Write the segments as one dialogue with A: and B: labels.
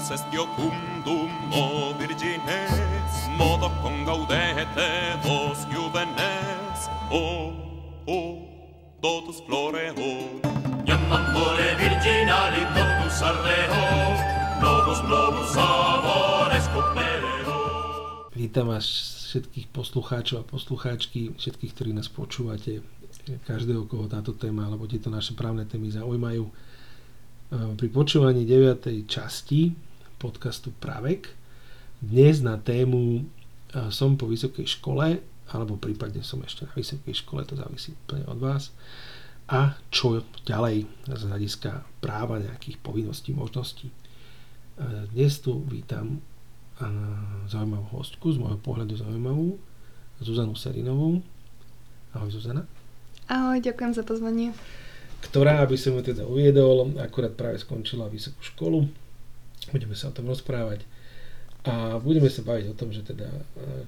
A: Dominus est iocundum o virgines, modo con gaudete vos juvenes, o, o, totus floreo. Iam amore virginali totus ardeo, novus novus amores copereo.
B: Vítam vás všetkých poslucháčov a poslucháčky, všetkých, ktorí nás počúvate, každého, koho táto téma alebo tieto naše právne témy zaujímajú pri počúvaní 9. časti podcastu Pravek. Dnes na tému som po vysokej škole, alebo prípadne som ešte na vysokej škole, to závisí úplne od vás. A čo ďalej z hľadiska práva, nejakých povinností, možností. Dnes tu vítam zaujímavú hostku, z môjho pohľadu zaujímavú, Zuzanu Serinovú. Ahoj Zuzana.
C: Ahoj, ďakujem za pozvanie
B: ktorá, aby som ju teda uviedol, akurát práve skončila vysokú školu. Budeme sa o tom rozprávať a budeme sa baviť o tom, že teda e,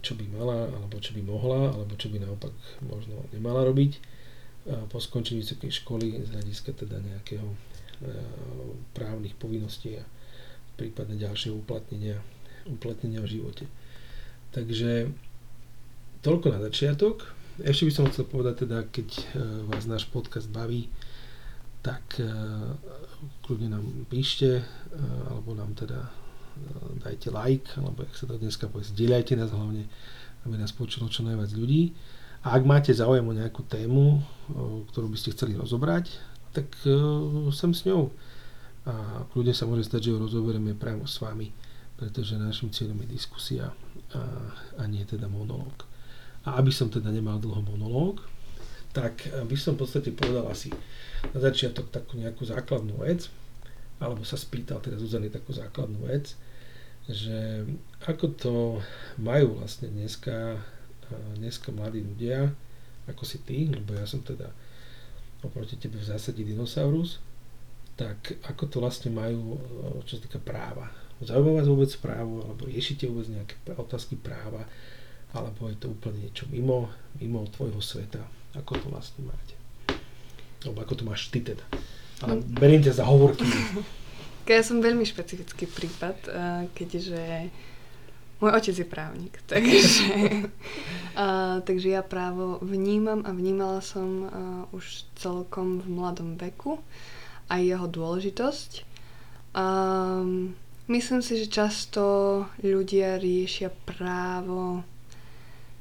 B: čo by mala, alebo čo by mohla, alebo čo by naopak možno nemala robiť e, po skončení vysokej školy z hľadiska teda nejakého e, právnych povinností a prípadne ďalšieho uplatnenia, uplatnenia v živote. Takže toľko na začiatok. Ešte by som chcel povedať teda, keď vás náš podcast baví, tak e, kľudne nám píšte, e, alebo nám teda e, dajte like, alebo jak sa to dneska povie, zdieľajte nás hlavne, aby nás počulo čo najviac ľudí. A ak máte záujem o nejakú tému, ktorú by ste chceli rozobrať, tak sem s ňou. A kľudne sa môže stať, že ho rozoberieme priamo s vami, pretože našim cieľom je diskusia a, a nie teda monológ. A aby som teda nemal dlho monológ, tak by som v podstate povedal asi na začiatok takú nejakú základnú vec, alebo sa spýtal teda Zuzany takú základnú vec, že ako to majú vlastne dneska, dneska mladí ľudia, ako si ty, lebo ja som teda oproti tebe v zásade dinosaurus, tak ako to vlastne majú, čo sa týka práva. Zaujíma vás vôbec právo, alebo riešite vôbec nejaké otázky práva, alebo je to úplne niečo mimo, mimo tvojho sveta. Ako to vlastne máte? Alebo ako to máš ty teda. Ale hm. beriem ťa za hovorky.
C: Ja som veľmi špecifický prípad, eh, keďže môj otec je právnik, takže, a, takže ja právo vnímam a vnímala som a, eh, už celkom v mladom veku aj jeho dôležitosť. A, myslím si, že často ľudia riešia právo,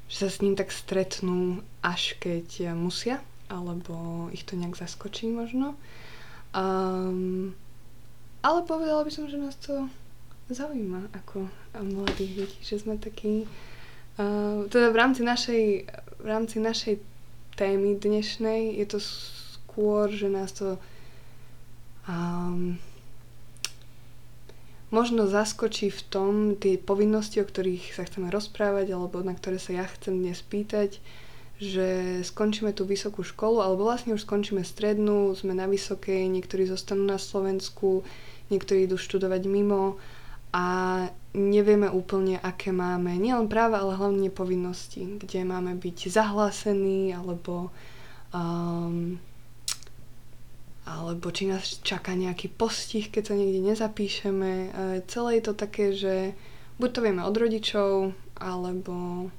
C: že sa s ním tak stretnú, až keď musia alebo ich to nejak zaskočí možno. Um, ale povedala by som, že nás to zaujíma ako mladých ľudí, že sme takí uh, teda v rámci našej v rámci našej témy dnešnej je to skôr, že nás to um, možno zaskočí v tom tie povinnosti, o ktorých sa chceme rozprávať alebo na ktoré sa ja chcem dnes pýtať že skončíme tú vysokú školu, alebo vlastne už skončíme strednú, sme na vysokej, niektorí zostanú na Slovensku, niektorí idú študovať mimo a nevieme úplne, aké máme nielen práva, ale hlavne povinnosti, kde máme byť zahlásení, alebo um, alebo či nás čaká nejaký postih, keď sa niekde nezapíšeme. E, celé je to také, že buď to vieme od rodičov, alebo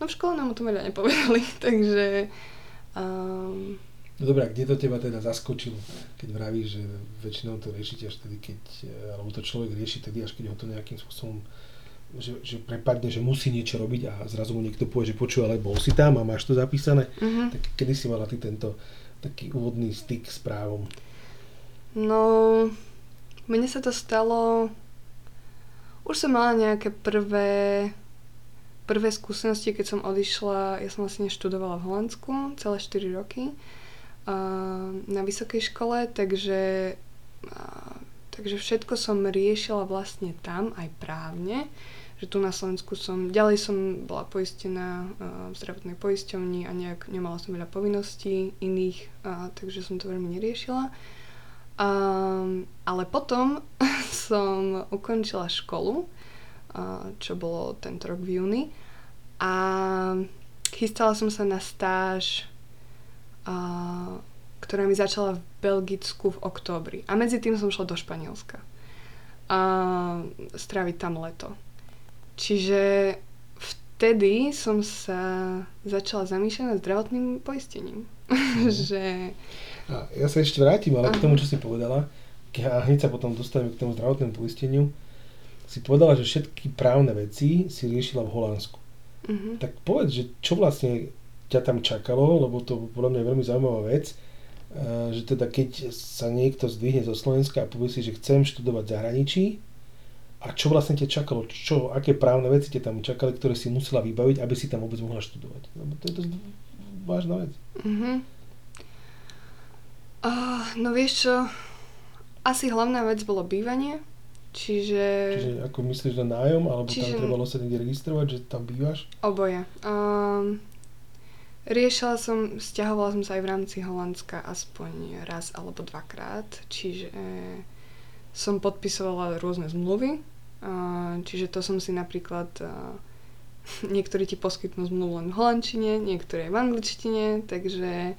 C: No v škole nám o tom veľa nepovedali, takže... Um...
B: No dobré, kde to teba teda zaskočilo, keď vravíš, že väčšinou to riešite až tedy, keď, eh, alebo to človek rieši tedy, až keď ho to nejakým spôsobom že, že prepadne, že musí niečo robiť a zrazu mu niekto povie, že počuje, ale bol si tam a máš to zapísané. Mm-hmm. Tak kedy si mala ty tento taký úvodný styk s právom?
C: No, mne sa to stalo... Už som mala nejaké prvé prvé skúsenosti, keď som odišla, ja som vlastne študovala v Holandsku celé 4 roky uh, na vysokej škole, takže, uh, takže všetko som riešila vlastne tam, aj právne, že tu na Slovensku som, ďalej som bola poistená uh, v zdravotnej poisťovni a nejak nemala som veľa povinností iných, uh, takže som to veľmi neriešila. Um, ale potom som ukončila školu, čo bolo tento rok v júni. A chystala som sa na stáž, ktorá mi začala v Belgicku v októbri. A medzi tým som šla do Španielska. a stráviť tam leto. Čiže vtedy som sa začala zamýšľať nad zdravotným poistením. Mm. že...
B: A ja sa ešte vrátim, ale Aha. k tomu, čo si povedala, a hneď sa potom dostaneme k tomu zdravotnému poisteniu, si povedala, že všetky právne veci si riešila v Holandsku. Uh-huh. Tak povedz, že čo vlastne ťa tam čakalo, lebo to podľa mňa je veľmi zaujímavá vec, že teda keď sa niekto zdvihne zo Slovenska a povie si, že chcem študovať v zahraničí, a čo vlastne ťa čakalo, čo, aké právne veci ťa tam čakali, ktoré si musela vybaviť, aby si tam vôbec mohla študovať. Lebo to je to vážna vec.
C: Uh-huh. Uh, no vieš čo, asi hlavná vec bolo bývanie, čiže...
B: Čiže ako myslíš na nájom, alebo čiže... tam trebalo sa niekde registrovať, že tam bývaš?
C: Oboje. Um, riešila som, stiahovala som sa aj v rámci Holandska aspoň raz alebo dvakrát, čiže som podpisovala rôzne zmluvy, čiže to som si napríklad niektorí ti poskytnú zmluvu len v holandčine, niektoré v angličtine, takže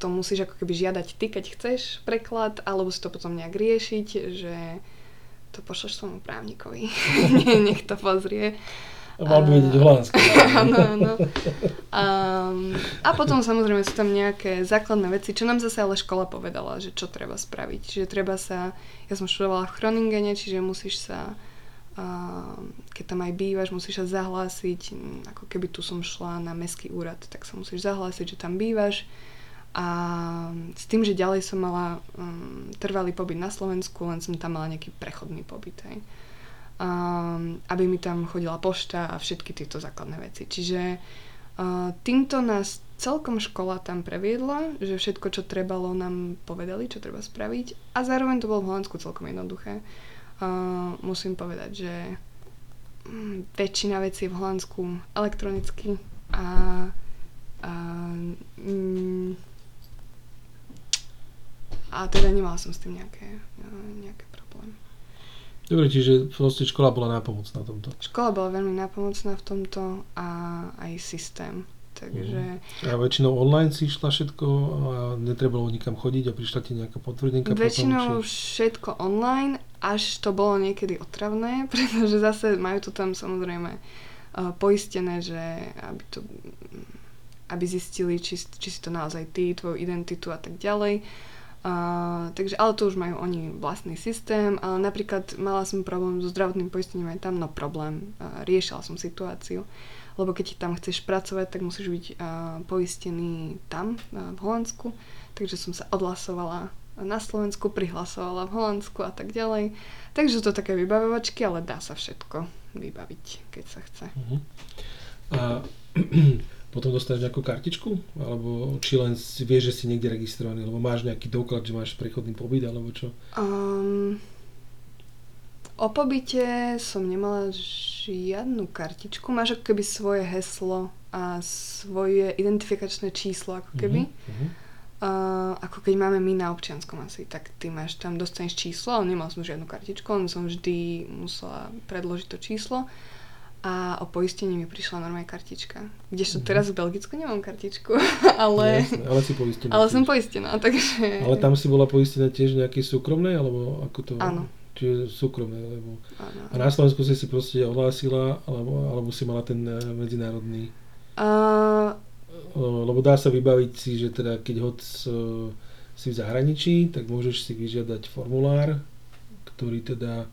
C: to musíš ako keby žiadať ty, keď chceš preklad, alebo si to potom nejak riešiť, že to pošleš svojmu právnikovi, nech to pozrie.
B: Mal by vedieť holandské.
C: Áno, áno. A, a potom samozrejme sú tam nejaké základné veci, čo nám zase ale škola povedala, že čo treba spraviť. Čiže treba sa, ja som študovala v Chroningene, čiže musíš sa keď tam aj bývaš, musíš sa zahlásiť, ako keby tu som šla na mestský úrad, tak sa musíš zahlásiť, že tam bývaš a s tým, že ďalej som mala um, trvalý pobyt na Slovensku, len som tam mala nejaký prechodný pobyt. Hej. Um, aby mi tam chodila pošta a všetky tieto základné veci. Čiže uh, týmto nás celkom škola tam previedla, že všetko, čo trebalo, nám povedali, čo treba spraviť. A zároveň to bolo v Holandsku celkom jednoduché. Uh, musím povedať, že um, väčšina vecí v Holandsku elektronicky a, a um, a teda nemala som s tým nejaké, nejaké problémy.
B: Dobre, čiže vlastne škola bola nápomocná v tomto.
C: Škola bola veľmi nápomocná v tomto a aj systém. Takže...
B: Uh-huh. A väčšinou online si išla všetko a netrebalo nikam chodiť a prišla ti nejaká potvrdenka
C: Väčšinou
B: potom, či...
C: všetko online, až to bolo niekedy otravné, pretože zase majú to tam samozrejme uh, poistené, že aby to aby zistili, či, či si to naozaj ty, tvoju identitu a tak ďalej. Uh, takže, ale to už majú oni vlastný systém, ale napríklad mala som problém so zdravotným poistením aj tam, no problém, uh, riešila som situáciu, lebo keď tam chceš pracovať, tak musíš byť uh, poistený tam, uh, v Holandsku, takže som sa odhlasovala na Slovensku, prihlasovala v Holandsku a tak ďalej. Takže to také vybavovačky, ale dá sa všetko vybaviť, keď sa chce. Uh-huh.
B: A potom dostaneš nejakú kartičku? Alebo či len si vieš, že si niekde registrovaný? Alebo máš nejaký doklad, že máš prechodný pobyt? Alebo čo? Um,
C: o pobyte som nemala žiadnu kartičku. Máš ako keby svoje heslo a svoje identifikačné číslo ako keby. Uh-huh, uh-huh. Uh, ako keď máme my na občianskom asi, tak ty máš tam, dostaneš číslo, ale nemal som žiadnu kartičku, len som vždy musela predložiť to číslo a o poistení mi prišla normálna kartička. Kdežto mm-hmm. teraz v Belgicku nemám kartičku, ale...
B: Jasne, ale si poistená.
C: Ale tiež. som poistená, takže...
B: Ale tam si bola poistená tiež nejaké súkromné, alebo ako to...
C: Áno.
B: Čiže súkromné, lebo... Áno. A na Slovensku si si proste ohlásila, alebo, alebo si mala ten eh, medzinárodný... Uh... Lebo dá sa vybaviť si, že teda keď hoď uh, si v zahraničí, tak môžeš si vyžiadať formulár, ktorý teda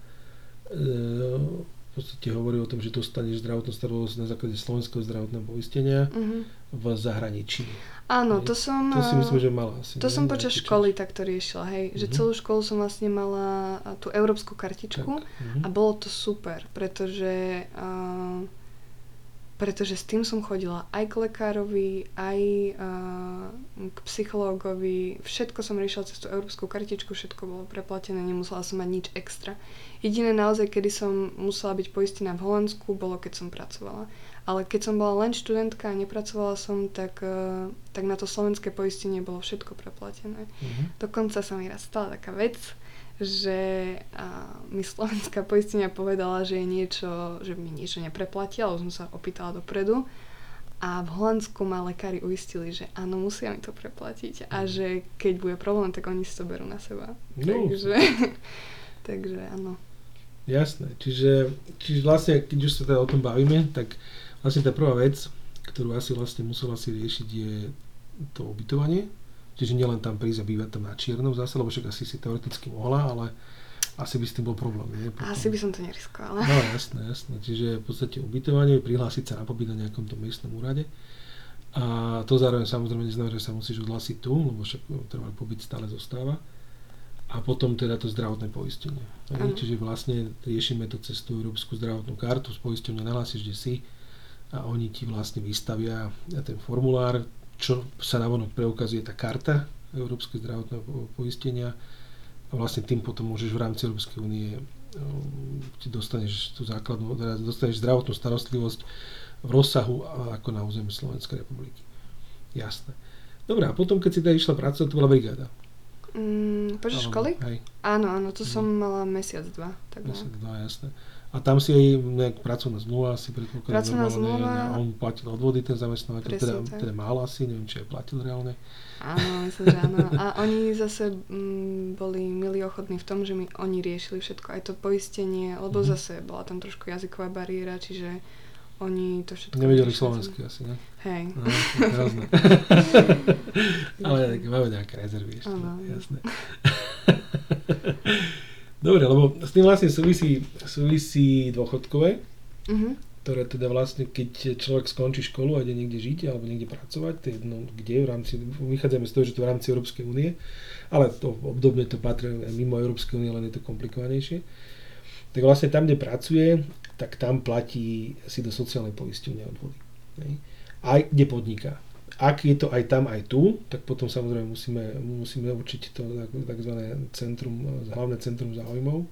B: uh, podstate hovorí o tom, že dostaneš zdravotnú starostlivosť na základe slovenského zdravotného poistenia uh-huh. v zahraničí.
C: Áno, to som...
B: To si myslím, že mala asi.
C: To ne? som počas školy takto riešila, hej. Uh-huh. Že mhm. celú školu som vlastne mala tú európsku kartičku tak, uh-huh. a bolo to super, pretože uh, pretože s tým som chodila aj k lekárovi, aj uh, k psychológovi, všetko som riešila cez tú európsku kartičku, všetko bolo preplatené, nemusela som mať nič extra. Jediné naozaj, kedy som musela byť poistená v Holandsku, bolo keď som pracovala. Ale keď som bola len študentka a nepracovala som, tak, uh, tak na to slovenské poistenie bolo všetko preplatené. Mm-hmm. Dokonca sa mi raz stala taká vec, že a, mi slovenská poistenia povedala, že je niečo, že mi niečo nepreplatia, ale som sa opýtala dopredu. A v Holandsku ma lekári uistili, že áno, musia mi to preplatiť a mhm. že keď bude problém, tak oni si to berú na seba. No. Takže, Takže áno.
B: Jasné, čiže, čiže vlastne, keď už sa teda o tom bavíme, tak vlastne tá prvá vec, ktorú asi vlastne musela si riešiť je to ubytovanie. Čiže nielen tam prísť a bývať tam na čiernom zase, lebo však asi si teoreticky mohla, ale asi by s tým bol problém, nie?
C: Potom. Asi by som to neriskovala.
B: No jasné, jasné. Čiže v podstate ubytovanie, prihlásiť sa na pobyt na nejakom tom miestnom úrade. A to zároveň samozrejme neznamená, že sa musíš odhlásiť tu, lebo však trvalý pobyt stále zostáva. A potom teda to zdravotné poistenie. Čiže vlastne riešime to cez tú Európsku zdravotnú kartu, s poisťovňou nahlásiš, kde si a oni ti vlastne vystavia ten formulár, čo sa navonok preukazuje tá karta Európskej zdravotného poistenia a vlastne tým potom môžeš v rámci Európskej únie ti dostaneš tú základnú, teda dostaneš zdravotnú starostlivosť v rozsahu ako na území Slovenskej republiky. Jasné. Dobre, a potom, keď si teda išla pracovať, to bola brigáda.
C: Mm, počas školy? Hej. Áno, áno, to som mm. mala mesiac, dva. Tak
B: mesiac, dva, jasné. A tam si aj nejak pracovná zmluva si predpokladám.
C: Pracovná zmluva.
B: On platil odvody ten zamestnávateľ, teda, teda mal asi, neviem, či aj platil reálne.
C: Áno, myslím, že áno. A oni zase m, mm, boli milí ochotní v tom, že mi oni riešili všetko, aj to poistenie, lebo mm-hmm. zase bola tam trošku jazyková bariéra, čiže oni to všetko...
B: Nevedeli slovensky asi, ne?
C: Hej.
B: No, Ale tak máme nejaké rezervy ešte, ano. jasné. Dobre, lebo s tým vlastne súvisí, súvisí dôchodkové, uh-huh. ktoré teda vlastne, keď človek skončí školu a ide niekde žiť alebo niekde pracovať, to je jedno kde, v rámci, vychádzame z toho, že to v rámci Európskej únie, ale to obdobne to patrí aj mimo Európskej únie, len je to komplikovanejšie. Tak vlastne tam, kde pracuje, tak tam platí si do sociálnej poisťovne odvody. Aj kde podniká. Ak je to aj tam, aj tu, tak potom samozrejme musíme, musíme určiť to tzv. centrum, hlavné centrum záujmov,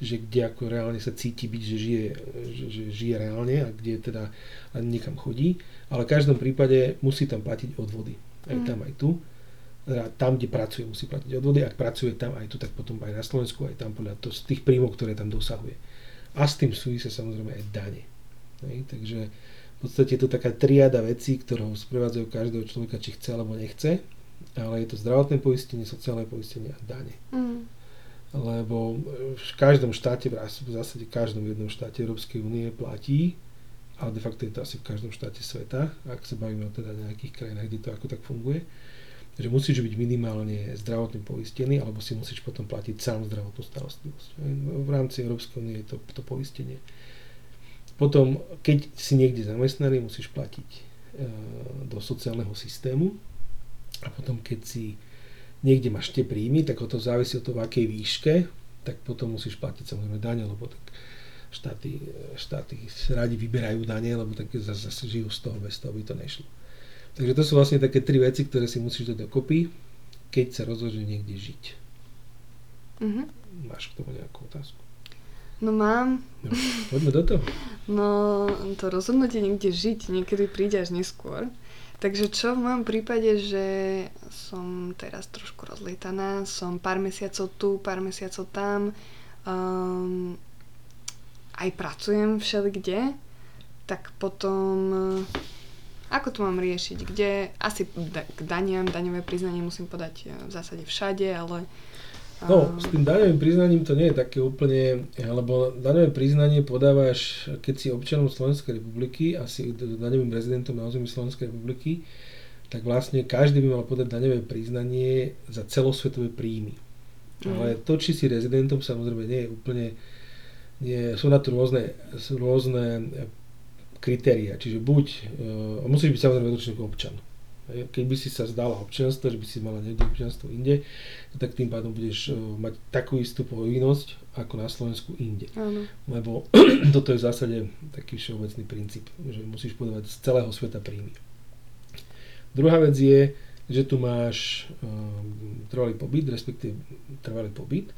B: že kde ako reálne sa cíti byť, že žije, že, že žije reálne a kde teda niekam chodí. Ale v každom prípade musí tam platiť odvody. Aj mm. tam, aj tu. Teda tam, kde pracuje, musí platiť odvody. Ak pracuje tam, aj tu, tak potom aj na Slovensku, aj tam podľa to, z tých príjmov, ktoré tam dosahuje. A s tým súvisia samozrejme aj dane. Hej, takže v podstate je to taká triada vecí, ktorou sprevádzajú každého človeka, či chce alebo nechce, ale je to zdravotné poistenie, sociálne poistenie a dane. Mm. Lebo v každom štáte, v zásade v každom jednom štáte Európskej únie platí, ale de facto je to asi v každom štáte sveta, ak sa bavíme o teda nejakých krajinách, kde to ako tak funguje, že musíš byť minimálne zdravotne poistený, alebo si musíš potom platiť sám zdravotnú starostlivosť. V rámci Európskej únie je to, to poistenie. Potom, keď si niekde zamestnaný, musíš platiť e, do sociálneho systému a potom, keď si niekde máš tie príjmy, tak to závisí od toho, v akej výške, tak potom musíš platiť samozrejme dane, lebo tak štáty, štáty radi vyberajú dane, lebo tak zase žijú z toho, bez toho by to nešlo. Takže to sú vlastne také tri veci, ktoré si musíš dať dokopy, keď sa rozhodne niekde žiť. Mm-hmm. Máš k tomu nejakú otázku?
C: No mám.
B: No, poďme do toho.
C: No, to rozhodnutie niekde žiť niekedy príde až neskôr. Takže čo v mojom prípade, že som teraz trošku rozlietaná, som pár mesiacov tu, pár mesiacov tam, um, aj pracujem všeli kde, tak potom ako to mám riešiť? Kde asi k daniam, daňové priznanie musím podať e, v zásade všade, ale...
B: No, s tým daňovým priznaním to nie je také úplne, lebo daňové priznanie podávaš, keď si občanom Slovenskej republiky a si daňovým rezidentom na území Slovenskej republiky, tak vlastne každý by mal podať daňové priznanie za celosvetové príjmy. Mm. Ale to, či si rezidentom, samozrejme nie je úplne, nie, sú na to rôzne, rôzne kritéria. Čiže buď, uh, musíš byť samozrejme ročný občan. Keď by si sa zdala občianstvo, že by si mala niekde občianstvo inde, tak tým pádom budeš uh, mať takú istú povinnosť ako na Slovensku inde.
C: Áno.
B: Lebo toto je v zásade taký všeobecný princíp, že musíš podávať z celého sveta príjmy. Druhá vec je, že tu máš um, trvalý pobyt, respektíve trvalý pobyt.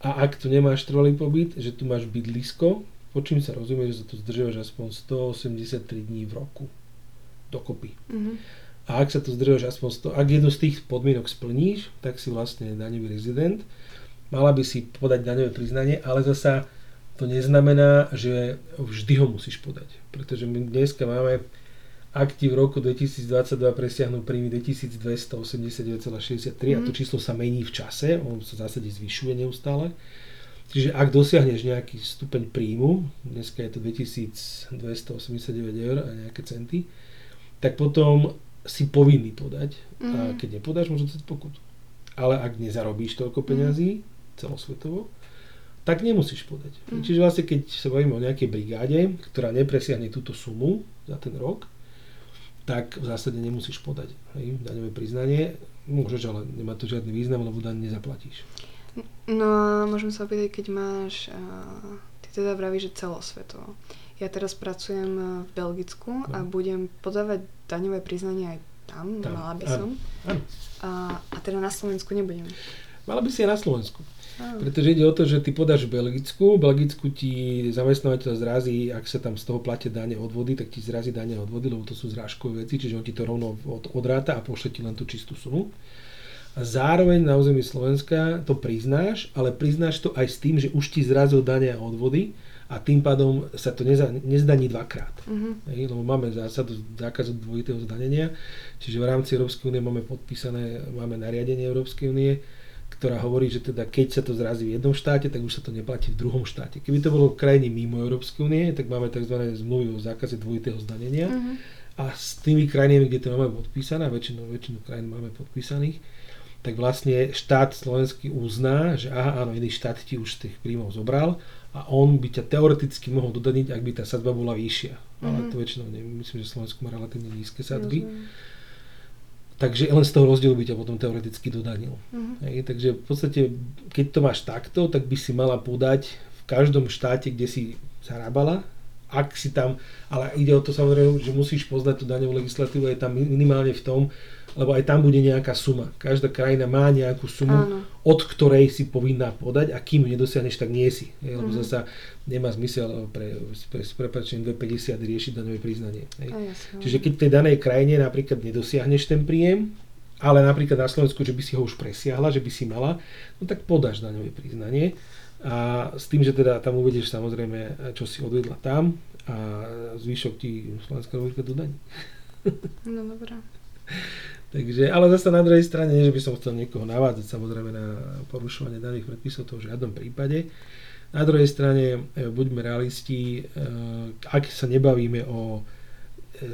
B: A ak tu nemáš trvalý pobyt, že tu máš bydlisko, po čím sa rozumie, že sa tu zdržiavaš aspoň 183 dní v roku. Dokopy. Mm-hmm. A ak sa tu zdržiavaš aspoň 100, ak jednu z tých podmienok splníš, tak si vlastne daňový rezident. Mala by si podať daňové priznanie, ale zasa to neznamená, že vždy ho musíš podať. Pretože my dneska máme, ak ti v roku 2022 presiahnu príjmy 2289,63 mm. a to mhm. číslo sa mení v čase, on sa v zásade zvyšuje neustále, Čiže ak dosiahneš nejaký stupeň príjmu, dneska je to 2289 eur a nejaké centy, tak potom si povinný podať mm. a keď nepodáš, môže dostať pokutu. Ale ak nezarobíš toľko peňazí mm. celosvetovo, tak nemusíš podať. Mm. Čiže vlastne keď sa bavíme o nejakej brigáde, ktorá nepresiahne túto sumu za ten rok, tak v zásade nemusíš podať hej, daňové priznanie. Môžeš, ale nemá to žiadny význam, lebo daň nezaplatíš.
C: No a môžem sa opýtať, keď máš, uh, ty teda vravíš, že celosvetovo. Ja teraz pracujem v Belgicku no. a budem podávať daňové priznanie aj tam, tam. mala by som. Áno. A, a teda na Slovensku nebudem.
B: Mala by si aj na Slovensku. Pretože ide o to, že ty podáš v Belgicku, v Belgicku ti zamestnávateľ zrazí, ak sa tam z toho platia dane odvody, tak ti zrazí dane odvody, lebo to sú zrážkové veci, čiže on ti to rovno od, odráta a pošle ti len tú čistú sumu a zároveň na území Slovenska to priznáš, ale priznáš to aj s tým, že už ti zrazil dania a odvody a tým pádom sa to neza, nezdaní dvakrát. Uh-huh. Hej, lebo máme zásadu zákazu dvojitého zdanenia, čiže v rámci Európskej únie máme podpísané, máme nariadenie Európskej únie, ktorá hovorí, že teda keď sa to zrazí v jednom štáte, tak už sa to neplatí v druhom štáte. Keby to bolo v krajine mimo Európskej únie, tak máme tzv. zmluvy o zákaze dvojitého zdanenia uh-huh. a s tými krajinami, kde to máme podpísané, väčšinu, väčšinu krajín máme podpísaných, tak vlastne štát slovenský uzná, že aha, áno, iný štát ti už tých príjmov zobral a on by ťa teoreticky mohol dodaniť, ak by tá sadba bola vyššia. Mm-hmm. Ale mhm. to väčšinou neviem, myslím, že Slovensko má relatívne nízke sadby. Mm-hmm. Takže len z toho rozdielu by ťa potom teoreticky dodanil. Mm-hmm. Hej, takže v podstate, keď to máš takto, tak by si mala podať v každom štáte, kde si zarábala, ak si tam, ale ide o to samozrejme, že musíš poznať tú daňovú legislatívu, je tam minimálne v tom, lebo aj tam bude nejaká suma. Každá krajina má nejakú sumu, Áno. od ktorej si povinná podať a kým nedosiahneš, tak nie si. Je, lebo mm. zasa nemá zmysel pre, pre, pre prepačením 250 riešiť daňové priznanie. Čiže keď v tej danej krajine napríklad nedosiahneš ten príjem, ale napríklad na Slovensku, že by si ho už presiahla, že by si mala, no tak podáš daňové priznanie. A s tým, že teda tam uvedeš samozrejme, čo si odvedla tam a zvyšok ti Slovenská republika dodaní.
C: No dobré.
B: Takže, ale zase na druhej strane, nie, že by som chcel niekoho navádzať samozrejme na porušovanie daných predpisov, to v žiadnom prípade. Na druhej strane, e, buďme realisti, e, ak sa nebavíme o 10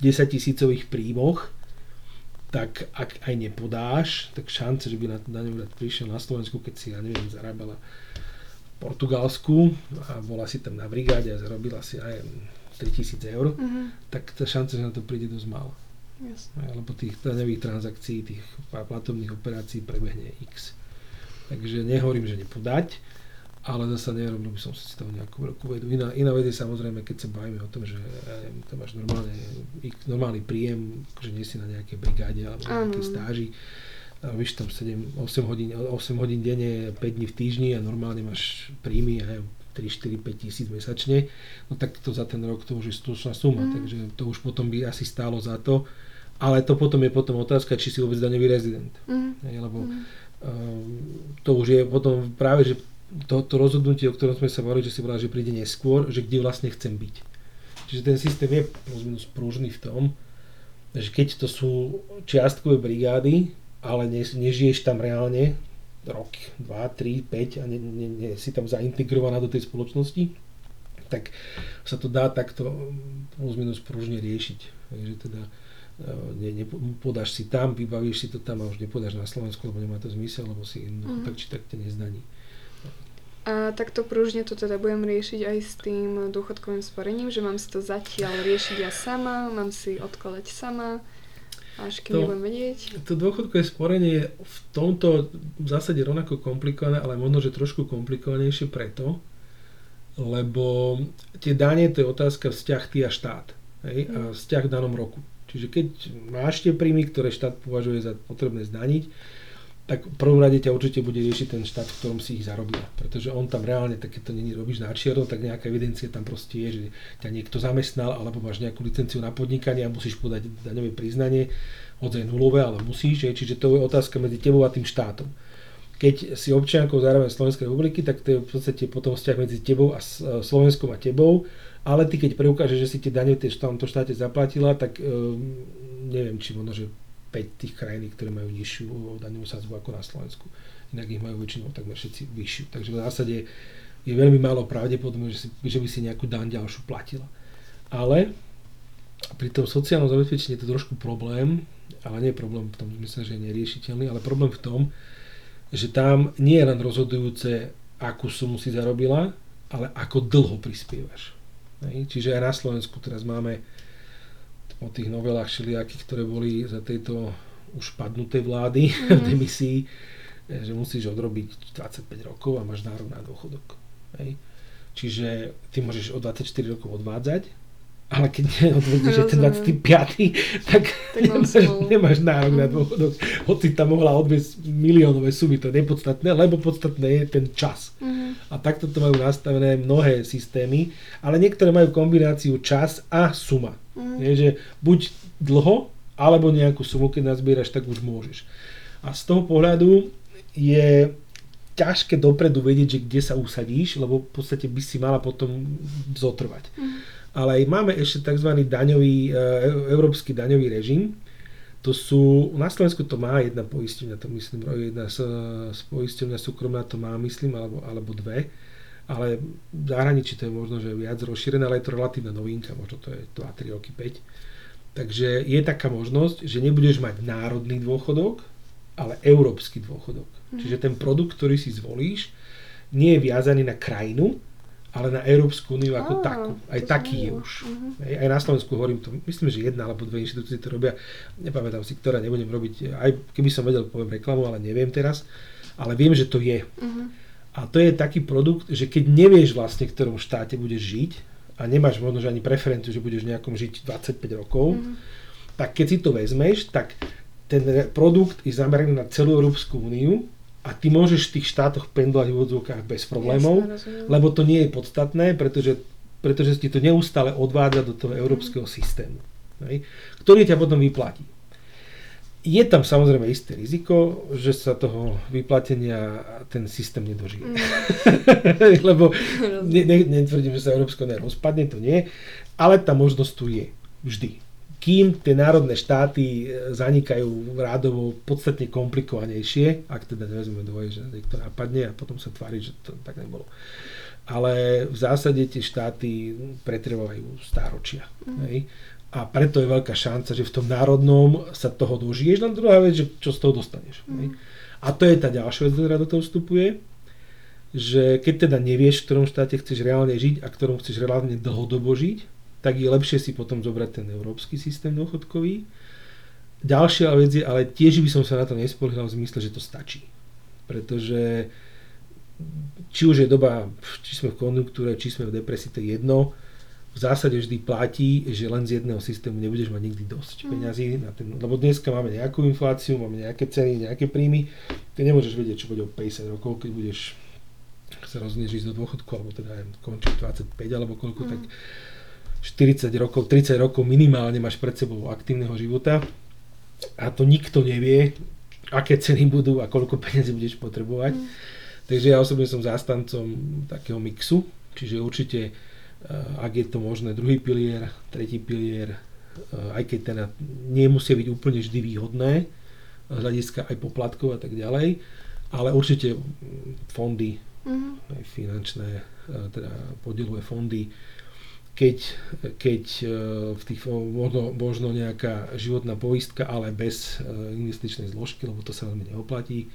B: e, tisícových príjmoch, tak ak aj nepodáš, tak šance, že by na daňový rad prišiel na Slovensku, keď si, ja neviem, zarábala Portugalsku a bola si tam na brigáde a zarobila si aj 3000 eur, uh-huh. tak tá šanca, že na to príde dosť málo. Jasne. Lebo tých daňových transakcií, tých platobných operácií prebehne X. Takže nehovorím, že nepodať, ale zase nerobil by som si z toho nejakú veľkú vedu. Iná, iná vec je samozrejme, keď sa bavíme o tom, že ja neviem, tam máš normálne, normálny príjem, že nie si na nejakej brigáde alebo na nejakej stáži, víš tam 7, 8 hodín, 8 hodín denne, 5 dní v týždni a normálne máš príjmy, ja 3, 4, 5 tisíc mesačne, no tak to za ten rok to už je slušná suma, mm. takže to už potom by asi stálo za to ale to potom je potom otázka, či si vôbec daňový rezident. Mm. Hej, lebo mm. uh, to už je potom práve, že to, to rozhodnutie, o ktorom sme sa bavili, že si povedal, že príde neskôr, že kde vlastne chcem byť. Čiže ten systém je plus minus prúžny v tom, že keď to sú čiastkové brigády, ale ne, nežiješ tam reálne rok, 2, 3, 5 a ne, ne, ne, si tam zaintegrovaná do tej spoločnosti, tak sa to dá takto plus minus prúžne riešiť. Takže teda ne, ne, podáš si tam, vybavíš si to tam a už nepodáš na Slovensku, lebo nemá to zmysel, lebo si mm. tak či tak te nezdaní.
C: A takto prúžne to teda budem riešiť aj s tým dôchodkovým sporením, že mám si to zatiaľ riešiť ja sama, mám si odkladať sama, až kým to, nebudem vedieť.
B: To dôchodkové sporenie je v tomto v zásade rovnako komplikované, ale možno, že trošku komplikovanejšie preto, lebo tie dane to je otázka vzťah ty a štát. Hej, a mm. vzťah v danom roku. Čiže keď máš tie príjmy, ktoré štát považuje za potrebné zdaniť, tak v prvom rade ťa určite bude riešiť ten štát, v ktorom si ich zarobil. Pretože on tam reálne, tak keď to není robíš na čierno, tak nejaká evidencia tam proste je, že ťa niekto zamestnal, alebo máš nejakú licenciu na podnikanie a musíš podať daňové priznanie, je nulové, ale musíš, čiže to je otázka medzi tebou a tým štátom. Keď si občiankou zároveň Slovenskej republiky, tak to je v podstate potom vzťah medzi tebou a Slovenskom a tebou ale ty keď preukážeš, že si tie dane v tomto štáte zaplatila, tak um, neviem, či možno, že 5 tých krajín, ktoré majú nižšiu daňovú sadzbu ako na Slovensku. Inak ich majú väčšinou takmer všetci vyššiu. Takže v zásade je veľmi málo pravdepodobné, že, si, že by si nejakú daň ďalšiu platila. Ale pri tom sociálnom zabezpečení je to trošku problém, ale nie je problém v tom, myslím, že je neriešiteľný, ale problém v tom, že tam nie je len rozhodujúce, akú sumu si zarobila, ale ako dlho prispievaš. Čiže aj na Slovensku teraz máme o tých novelách všelijakých, ktoré boli za tejto už padnutej vlády mm. v demisii, že musíš odrobiť 25 rokov a máš nárok na dôchodok. Hej. Čiže ty môžeš o 24 rokov odvádzať, ale keď neodvodíš, že ten 25. tak, tak nemáš, nemáš nárok na dôchodok. Hoci tam mohla odviesť miliónové sumy, to je nepodstatné, lebo podstatné je ten čas. Mm-hmm. A takto to majú nastavené mnohé systémy, ale niektoré majú kombináciu čas a suma. Mm-hmm. Je, že buď dlho, alebo nejakú sumu, keď nazbieraš, tak už môžeš. A z toho pohľadu je ťažké dopredu vedieť, že kde sa usadíš, lebo v podstate by si mala potom zotrvať. Mm-hmm ale máme ešte tzv. daňový, e, európsky daňový režim. To sú, na Slovensku to má jedna poisťovňa, to myslím, jedna z, z poisťovňa súkromná to má, myslím, alebo, alebo dve. Ale v zahraničí to je možno, že viac rozšírené, ale je to relatívna novinka, možno to je 2-3 roky, 5. Takže je taká možnosť, že nebudeš mať národný dôchodok, ale európsky dôchodok. Mm. Čiže ten produkt, ktorý si zvolíš, nie je viazaný na krajinu, ale na Európsku úniu ako ah, takú. Aj taký je už. Uh-huh. Aj na Slovensku hovorím to, myslím, že jedna alebo dve inštitúcie to robia, nepamätám si, ktoré nebudem robiť, aj keby som vedel, poviem reklamu, ale neviem teraz, ale viem, že to je. Uh-huh. A to je taký produkt, že keď nevieš vlastne, v ktorom štáte budeš žiť a nemáš možno ani preferenciu, že budeš nejakom žiť 25 rokov, uh-huh. tak keď si to vezmeš, tak ten produkt je zameraný na celú Európsku úniu a ty môžeš v tých štátoch pendlovať v úvodzovkách bez problémov, Jasne, lebo to nie je podstatné, pretože, pretože ti to neustále odvádza do toho európskeho systému, hej, ktorý ťa potom vyplatí. Je tam samozrejme isté riziko, že sa toho vyplatenia ten systém nedožije. Mm. lebo ne, ne, netvrdím, že sa Európska únia rozpadne, to nie, ale tá možnosť tu je vždy kým tie národné štáty e, zanikajú rádovo podstatne komplikovanejšie, ak teda nevezme do že niekto napadne a potom sa tvári, že to tak nebolo. Ale v zásade tie štáty pretrvajú stáročia. Mm. Hej? A preto je veľká šanca, že v tom národnom sa toho dožiješ. Len druhá vec, že čo z toho dostaneš. Mm. Hej? A to je tá ďalšia vec, ktorá do toho vstupuje, že keď teda nevieš, v ktorom štáte chceš reálne žiť a v ktorom chceš reálne dlhodobo žiť, tak je lepšie si potom zobrať ten európsky systém dôchodkový. Ďalšia vec je, ale tiež by som sa na to nespoliehal v zmysle, že to stačí. Pretože či už je doba, či sme v konjunktúre, či sme v depresii, to je jedno. V zásade vždy platí, že len z jedného systému nebudeš mať nikdy dosť mm. peňazí. Na ten, lebo dneska máme nejakú infláciu, máme nejaké ceny, nejaké príjmy. Ty nemôžeš vedieť, čo bude o 50 rokov, keď budeš sa rozhodneš ísť do dôchodku, alebo teda končiť 25 alebo koľko, mm. tak 40 rokov, 30 rokov minimálne máš pred sebou aktívneho života a to nikto nevie, aké ceny budú a koľko peniazy budeš potrebovať. Mm. Takže ja osobne som zástancom takého mixu, čiže určite, eh, ak je to možné, druhý pilier, tretí pilier, eh, aj keď teda nemusia byť úplne vždy výhodné, z hľadiska aj poplatkov a tak ďalej, ale určite fondy, mm. aj finančné, eh, teda podielové fondy, keď, keď e, v tých, možno, možno nejaká životná poistka, ale bez e, investičnej zložky, lebo to sa veľmi neoplatí.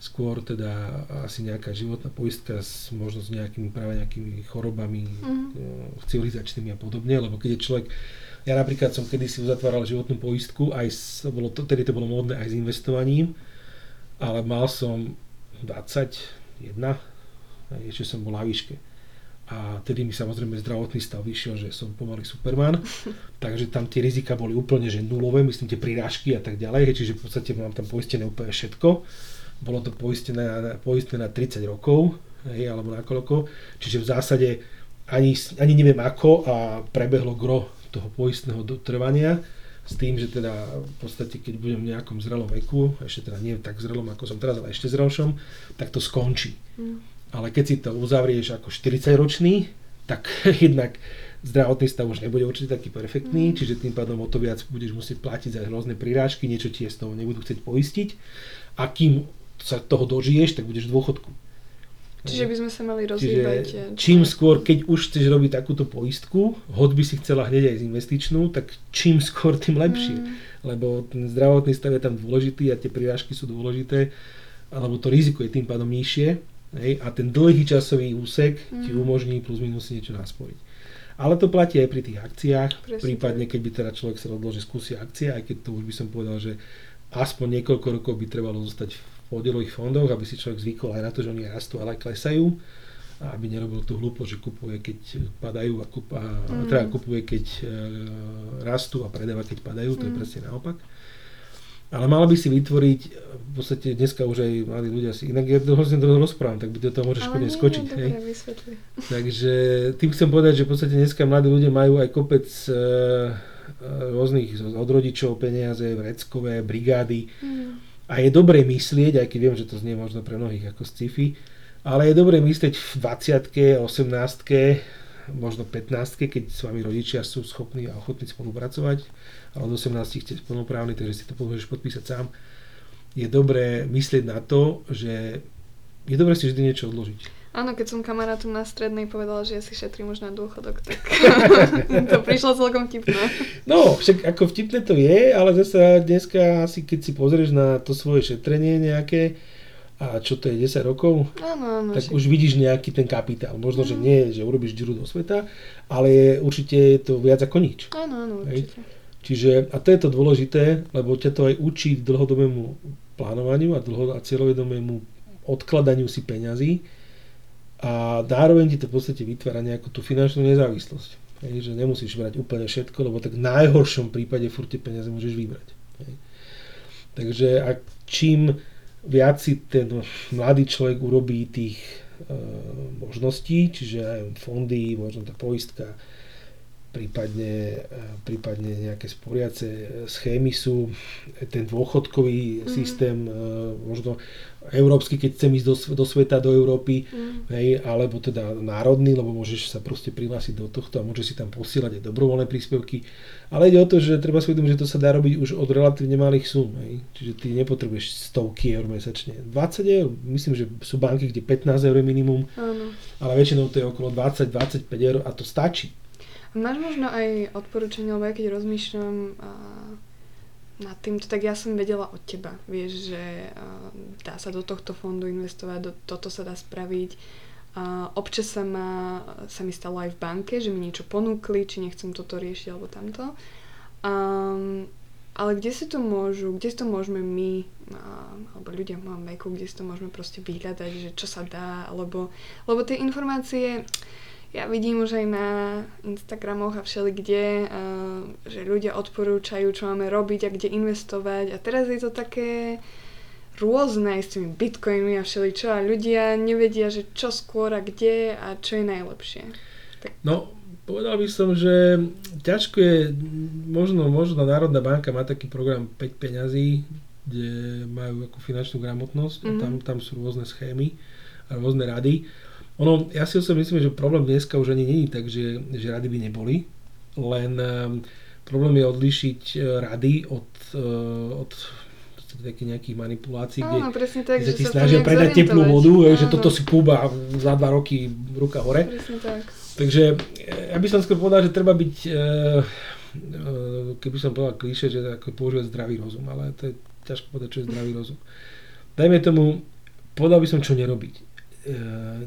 B: Skôr teda asi nejaká životná poistka s, možno s nejakými práve nejakými chorobami mm. civilizačnými a podobne, lebo keď je človek ja napríklad som kedysi uzatváral životnú poistku, aj s, bolo to, tedy to bolo módne aj s investovaním, ale mal som 21, ešte som bol na výške a tedy mi samozrejme zdravotný stav vyšiel, že som pomaly Superman, takže tam tie rizika boli úplne že nulové, myslím tie prirážky a tak ďalej, čiže v podstate mám tam poistené úplne všetko. Bolo to poistené, poistené na 30 rokov, hej, alebo na koľko, čiže v zásade ani, ani neviem ako a prebehlo gro toho poistného trvania. S tým, že teda v podstate keď budem v nejakom zrelom veku, ešte teda nie tak zrelom ako som teraz, ale ešte zrelšom, tak to skončí. Mm ale keď si to uzavrieš ako 40 ročný, tak jednak zdravotný stav už nebude určite taký perfektný,
C: Mm.
B: čiže tým pádom o to viac budeš musieť platiť za rôzne prirážky, niečo ti z toho nebudú chcieť poistiť a kým sa toho dožiješ, tak budeš v dôchodku.
C: Čiže by sme sa mali rozhýbať. eh,
B: čím skôr, keď už chceš robiť takúto poistku, hoď by si chcela hneď aj z investičnú, tak čím skôr, tým lepšie.
C: Mm.
B: Lebo ten zdravotný stav je tam dôležitý a tie prirážky sú dôležité, alebo to riziko je tým pádom nižšie hej, a ten dlhý časový úsek ti
C: Mm.
B: umožní plus minus niečo naspojiť. Ale to platí aj pri tých akciách,
C: Presne
B: prípadne keď by teda človek sa že skúsi akcie, aj keď to už by som povedal, že aspoň niekoľko rokov by trebalo zostať v podielových fondoch, aby si človek zvykol aj na to, že oni rastú, ale aj klesajú a aby nerobil tú hlúpo, že kupuje, keď padajú a, kup, a
C: Mm.
B: teda kupuje, keď e, rastú a predáva, keď padajú, to je
C: Mm.
B: presne naopak. Ale mal by si vytvoriť, v podstate dneska už aj mladí ľudia si, inak ja to hrozne dlho rozprávam, tak by do toho môžeš
C: nie,
B: skočiť.
C: nie,
B: hej?
C: dobre.
B: Takže tým chcem povedať, že v podstate dneska mladí ľudia majú aj kopec e, e, rôznych od rodičov peniaze, vreckové, brigády
C: Mm.
B: a je dobré myslieť, aj keď viem, že to znie možno pre mnohých ako sci-fi, ale je dobré myslieť v 20 18 možno 15 keď s vami rodičia sú schopní a ochotní spolupracovať, ale od 18 ste plnoprávni, takže si to môžeš podpísať sám. Je dobré myslieť na to, že je dobré si vždy niečo odložiť.
C: Áno, keď som kamarátom na strednej povedala, že ja si šetrím už na dôchodok, tak to prišlo celkom vtipné.
B: No, však ako vtipné to je, ale zase dneska asi keď si pozrieš na to svoje šetrenie nejaké, a čo to je 10 rokov,
C: Áno, áno.
B: tak
C: však-
B: už vidíš nejaký ten kapitál. Možno, že
C: Mhm.
B: nie, že urobíš džuru do sveta, ale určite je to viac ako nič.
C: Áno, áno,
B: Hej.
C: určite.
B: Čiže, a to je to dôležité, lebo ťa to aj učí k dlhodobému plánovaniu a, dlho, a cieľovedomému odkladaniu si peňazí a zároveň ti to v podstate vytvára nejakú tú finančnú nezávislosť. Hej, že nemusíš brať úplne všetko, lebo tak v najhoršom prípade furt tie peniaze môžeš vybrať. Hej. Takže a čím viac si ten mladý človek urobí tých e, možností, čiže aj fondy, možno tá poistka, prípadne, e, prípadne nejaké sporiace e, schémy sú, ten dôchodkový
C: Mhm.
B: systém, e, možno európsky, keď chcem ísť do, do sveta, do Európy,
C: Mm.
B: hej, alebo teda národný, lebo môžeš sa proste prihlásiť do tohto a môžeš si tam posielať aj dobrovoľné príspevky. Ale ide o to, že treba si uvedomiť, že to sa dá robiť už od relatívne malých sum. Hej. Čiže ty nepotrebuješ stovky eur mesačne. 20 eur, myslím, že sú banky, kde 15 eur je minimum,
C: Áno.
B: ale väčšinou to je okolo 20-25 eur a to stačí.
C: Máš možno aj odporúčanie, lebo ja keď rozmýšľam nad týmto, tak ja som vedela od teba. Vieš, že dá sa do tohto fondu investovať, do, toto sa dá spraviť. A občas sa, ma, sa mi stalo aj v banke, že mi niečo ponúkli, či nechcem toto riešiť alebo tamto. Um, ale kde si to môžu, kde si to môžeme my, alebo ľudia v mojom veku, kde si to môžeme proste vyhľadať, že čo sa dá, alebo, lebo tie informácie, ja vidím už aj na Instagramoch a všeli kde, uh, že ľudia odporúčajú, čo máme robiť a kde investovať a teraz je to také rôzne aj s tými bitcoinmi a všeličo a ľudia nevedia, že čo skôr a kde a čo je najlepšie.
B: No, povedal by som, že ťažko je, možno, možno Národná banka má taký program 5 peňazí, kde majú ako finančnú gramotnosť a
C: Mhm.
B: tam, tam sú rôzne schémy a rôzne rady. Ono, ja si osobne myslím, že problém dneska už ani není tak, že, že rady by neboli, len um, problém je odlišiť eh, rady od, uh, od takých nejakých manipulácií, kde,
C: presne tak,
B: ti
C: že sa
B: snažia predať teplú vodu, že
C: Áno,
B: toto si kúba a za dva roky ruka hore.
C: Presne tak.
B: Takže e, ja by som skôr povedal, že treba byť, e, e, keby som povedal klíše, že ako používať zdravý rozum, ale to je ťažko povedať, čo je zdravý rozum. Dajme tomu, povedal by som, čo nerobiť. E,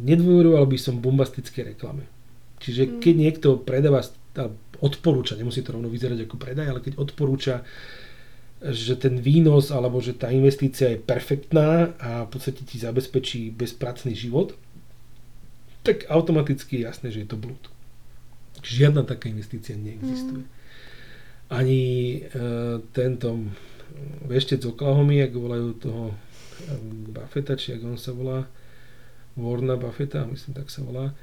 B: nedôveroval by som bombastické reklame. Čiže
C: Mm.
B: keď niekto predáva, odporúča, nemusí to rovno vyzerať ako predaj, ale keď odporúča, že ten výnos alebo že tá investícia je perfektná a v podstate ti zabezpečí bezpracný život, tak automaticky je jasné, že je to blúd. Žiadna taká investícia neexistuje. Ani e, tento veštec z Oklahomy, ako volajú toho Buffetta, či ako on sa volá, Warna Buffetta, myslím tak sa volá,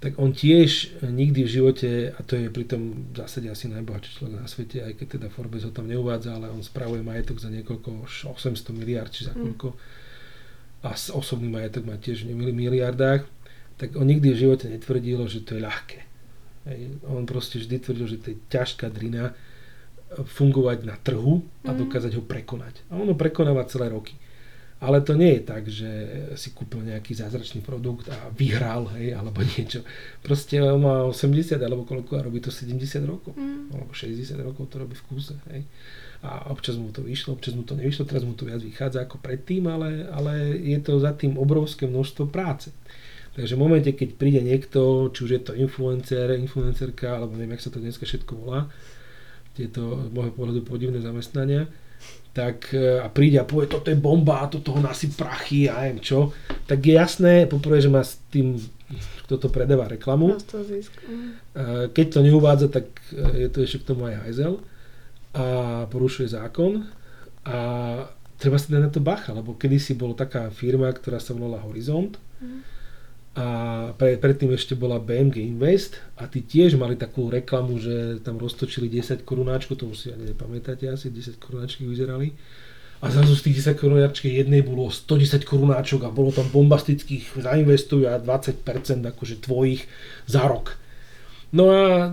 B: tak on tiež nikdy v živote, a to je pritom v zásade asi najbohatší človek na svete, aj keď teda Forbes ho tam neuvádza, ale on spravuje majetok za niekoľko, 800 miliard, či za
C: Mm.
B: koľko. A osobný majetok má tiež v mili- miliardách. Tak on nikdy v živote netvrdil, že to je ľahké. On proste vždy tvrdil, že to je ťažká drina fungovať na trhu a
C: Mhm.
B: dokázať ho prekonať. A ono prekonáva celé roky. Ale to nie je tak, že si kúpil nejaký zázračný produkt a vyhral, hej, alebo niečo. Proste on má 80 alebo koľko a robí to 70 rokov.
C: Mm.
B: Alebo 60 rokov to robí v kúse, hej. A občas mu to vyšlo, občas mu to nevyšlo, teraz mu to viac vychádza ako predtým, ale, ale je to za tým obrovské množstvo práce. Takže v momente, keď príde niekto, či už je to influencer, influencerka, alebo neviem, jak sa to dneska všetko volá, tieto z môjho pohľadu podivné zamestnania, tak e, a príde a povie, toto je bomba, toto ho nasyp prachy a neviem čo, tak je jasné, poprvé, že má s tým, kto to predáva reklamu,
C: toho. Mm.
B: E, keď to neuvádza, tak e, je to ešte k tomu aj hajzel a porušuje zákon a treba si dať na to bacha, lebo kedysi bola taká firma, ktorá sa volala Horizont
C: Mhm.
B: A pre, predtým ešte bola BMG Invest a tí tiež mali takú reklamu, že tam roztočili 10 korunáčkov, to už si ani nepamätáte asi, 10 korunáčky vyzerali. A zrazu z tých 10 korunáčky jednej bolo 110 korunáčok a bolo tam bombastických, zainvestujú a 20% akože tvojich za rok. No a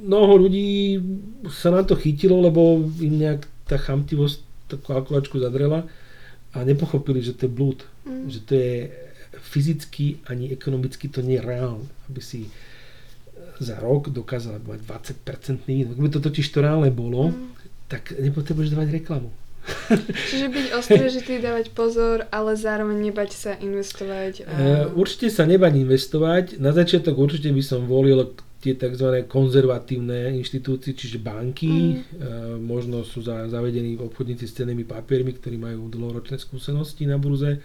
B: mnoho ľudí sa na to chytilo, lebo im nejak tá chamtivosť takú kalkulačku zadrela a nepochopili, že to je blúd.
C: Mm.
B: Že to je fyzicky ani ekonomicky to nie je reálne, aby si za rok dokázala mať 20% výnos. Ak by to totiž to reálne bolo,
C: Mm.
B: tak nepotrebuješ dávať reklamu.
C: Čiže byť ostražitý, dávať pozor, ale zároveň nebať sa investovať.
B: Uh, určite sa nebať investovať. Na začiatok určite by som volil tie tzv. konzervatívne inštitúcie, čiže banky.
C: Mm.
B: Možno sú za, zavedení obchodníci s cennými papiermi, ktorí majú dlhoročné skúsenosti na burze.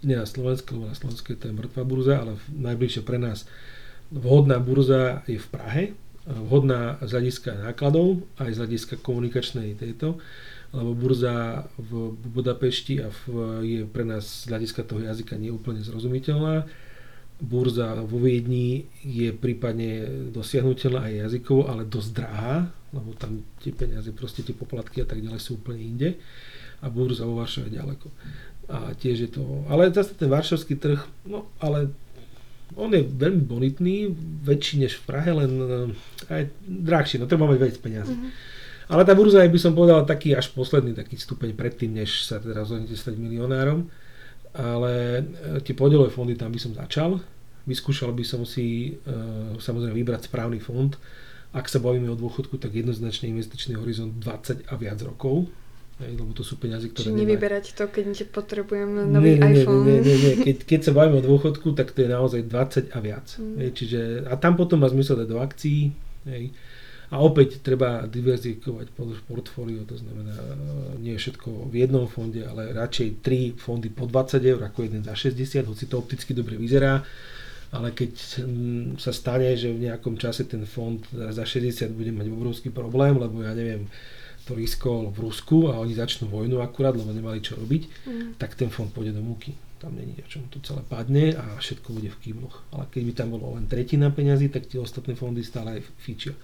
B: Nie na Slovensku, lebo na Slovensku to je mŕtva burza, ale najbližšie pre nás vhodná burza je v Prahe. Vhodná z hľadiska nákladov, aj z hľadiska komunikačnej tejto lebo burza v Budapešti a v, je pre nás z hľadiska toho jazyka neúplne zrozumiteľná. Burza vo Viedni je prípadne dosiahnutelná aj jazykovo, ale dosť drahá, lebo tam tie peniaze, proste tie poplatky a tak ďalej sú úplne inde. A burza vo Varšave je ďaleko. A tiež je to... Ale zase ten varšavský trh, no ale on je veľmi bonitný, väčší než v Prahe, len eh, aj drahší, no treba mať viac peniazy.
C: Mhm.
B: Ale tá burza je, by som povedal, taký až posledný taký stupeň predtým, než sa teda rozhodnete stať milionárom. Ale e, tie podielové fondy tam by som začal. Vyskúšal by som si e, samozrejme vybrať správny fond. Ak sa bavíme o dôchodku, tak jednoznačne investičný horizont 20 a viac rokov. Hej, lebo to sú peniaze, ktoré
C: Čiže
B: nemajú-
C: nevyberať to, keď potrebujem nový
B: nie, nie,
C: iPhone.
B: Nie, nie, nie. Keď, keď sa bavíme o dôchodku, tak to je naozaj 20 a viac.
C: Mm.
B: Hej, čiže, a tam potom má zmysel dať do akcií. Hej. A opäť treba diverzifikovať portfólio, to znamená e, nie všetko v jednom fonde, ale radšej 3 fondy po 20 eur ako jeden za 60, hoci to opticky dobre vyzerá. Ale keď sa stane, že v nejakom čase ten fond za 60 bude mať obrovský problém, lebo ja neviem, to riskol v Rusku a oni začnú vojnu akurát, lebo nemali čo robiť,
C: Mm.
B: tak ten fond pôjde do múky. Tam není o čom to celé padne a všetko bude v kýbloch. Ale keď by tam bolo len tretina peňazí, tak tie ostatné fondy stále aj fičia.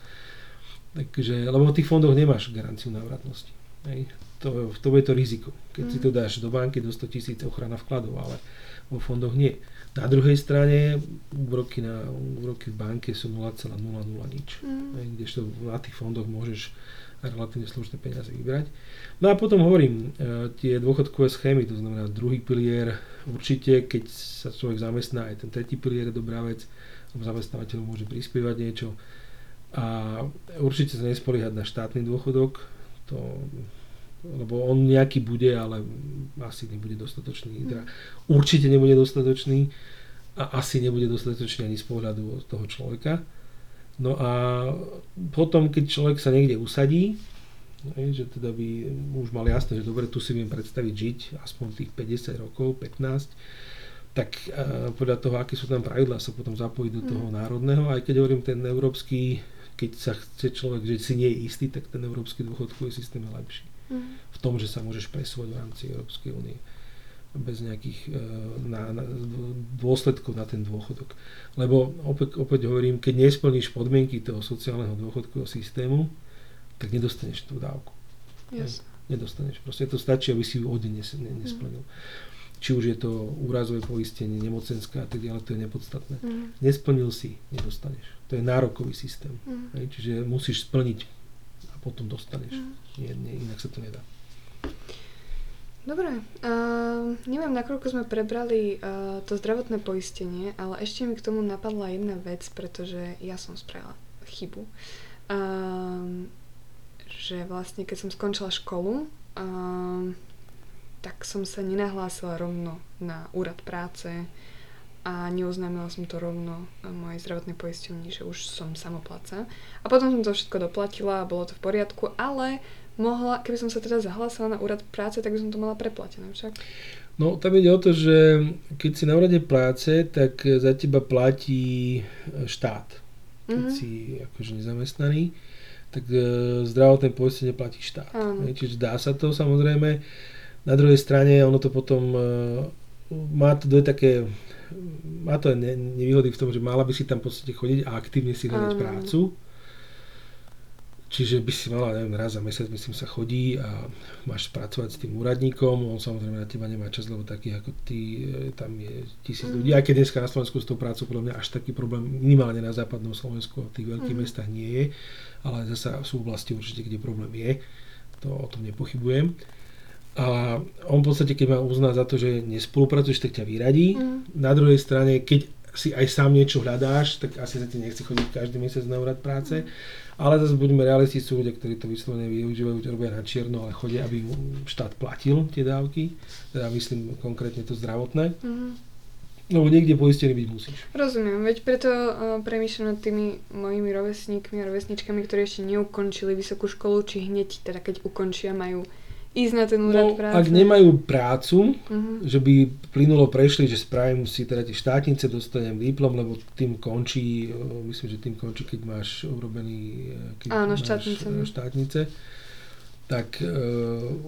B: Takže, lebo v tých fondoch nemáš garanciu návratnosti. Hej. To, to bude to riziko. Keď mm. si to dáš do banky do 100 tisíc ochrana vkladov, ale vo fondoch nie. Na druhej strane úroky, na, úroky v banke sú 0,00 nič.
C: Mm.
B: Kdežto na tých fondoch môžeš relatívne slušné peniaze vybrať. No a potom hovorím, e, tie dôchodkové schémy, to znamená druhý pilier, určite keď sa človek zamestná, aj ten tretí pilier je dobrá vec, lebo zamestnávateľ môže prispievať niečo. A určite sa nespoliehať na štátny dôchodok, to, lebo on nejaký bude, ale asi nebude dostatočný. Teda určite nebude dostatočný a asi nebude dostatočný ani z pohľadu toho človeka. No a potom, keď človek sa niekde usadí, že teda by už mal jasné, že dobre, tu si viem predstaviť žiť aspoň tých 50 rokov, 15, tak uh, podľa toho, aké sú tam pravidlá, sa potom zapojiť do toho národného. Aj keď hovorím ten európsky, keď sa chce človek, že si nie je istý, tak ten európsky dôchodkový systém je lepší.
C: Mm.
B: V tom, že sa môžeš presúvať v rámci Európskej únie bez nejakých uh, na, na, dôsledkov na ten dôchodok. Lebo opäť, opäť hovorím, keď nesplníš podmienky toho sociálneho dôchodkového systému, tak nedostaneš tú dávku.
C: Yes.
B: Nedostaneš. Proste to stačí, aby si ju od nes, ne, nesplnil. či už je to úrazové poistenie, nemocenská a tak ďalej, to je nepodstatné.
C: Mhm.
B: Nesplnil si, nedostaneš. To je nárokový systém.
C: Mhm.
B: Hej, čiže musíš splniť a potom dostaneš.
C: Mhm.
B: Nie, nie, inak sa to nedá.
C: Dobre, uh, neviem, nakoľko sme prebrali uh, to zdravotné poistenie, ale ešte mi k tomu napadla jedna vec, pretože ja som spravila chybu. Uh, že vlastne keď som skončila školu, uh, tak som sa nenahlásila rovno na úrad práce a neoznámila som to rovno mojej zdravotnej poisťovni, že už som samoplaca. A potom som to všetko doplatila a bolo to v poriadku, ale mohla, keby som sa teda zahlásila na úrad práce, tak by som to mala preplatené však.
B: No tam ide o to, že keď si na úrade práce, tak za teba platí štát. Keď
C: Mhm.
B: si akože nezamestnaný, tak e, zdravotné poistenie platí štát.
C: Áno.
B: Čiže dá sa to samozrejme. Na druhej strane ono to potom e, má to dve také má to aj ne- nevýhody v tom, že mala by si tam v podstate chodiť a aktívne si hľadať prácu. Čiže by si mala, neviem, raz za mesiac myslím sa chodí a máš pracovať s tým úradníkom, on samozrejme na teba nemá čas, lebo takých ako ty, e, tam je tisíc
C: Mhm.
B: ľudí, aj keď dneska na Slovensku s tou prácou podľa mňa až taký problém minimálne na západnom Slovensku a v tých veľkých
C: Mhm.
B: mestách nie je, ale zase sú oblasti určite, kde problém je, to o tom nepochybujem. A on v podstate, keď ma uzná za to, že nespolupracuješ, tak ťa vyradí.
C: Mhm.
B: Na druhej strane, keď si aj sám niečo hľadáš, tak asi sa ti nechce chodiť každý mesiac na úrad práce. Ale zase buďme realisti, sú ľudia, ktorí to vyslovene využívajú, to robia na čierno, ale chodia, aby štát platil tie dávky. Teda myslím konkrétne to zdravotné.
C: Mhm.
B: Lebo niekde poistený byť musíš.
C: Rozumiem, veď preto uh, premýšľam nad tými mojimi rovesníkmi a rovesničkami, ktorí ešte neukončili vysokú školu, či hneď, teda keď ukončia, majú ísť na ten úrad
B: No,
C: práce.
B: ak nemajú prácu,
C: Mhm.
B: že by plynulo prešli, že spravím si teda tie štátnice, dostanem diplom, lebo tým končí, e, myslím, že tým končí, keď máš urobený e, keď
C: Áno,
B: máš
C: štátnice,
B: e,
C: no.
B: štátnice tak e,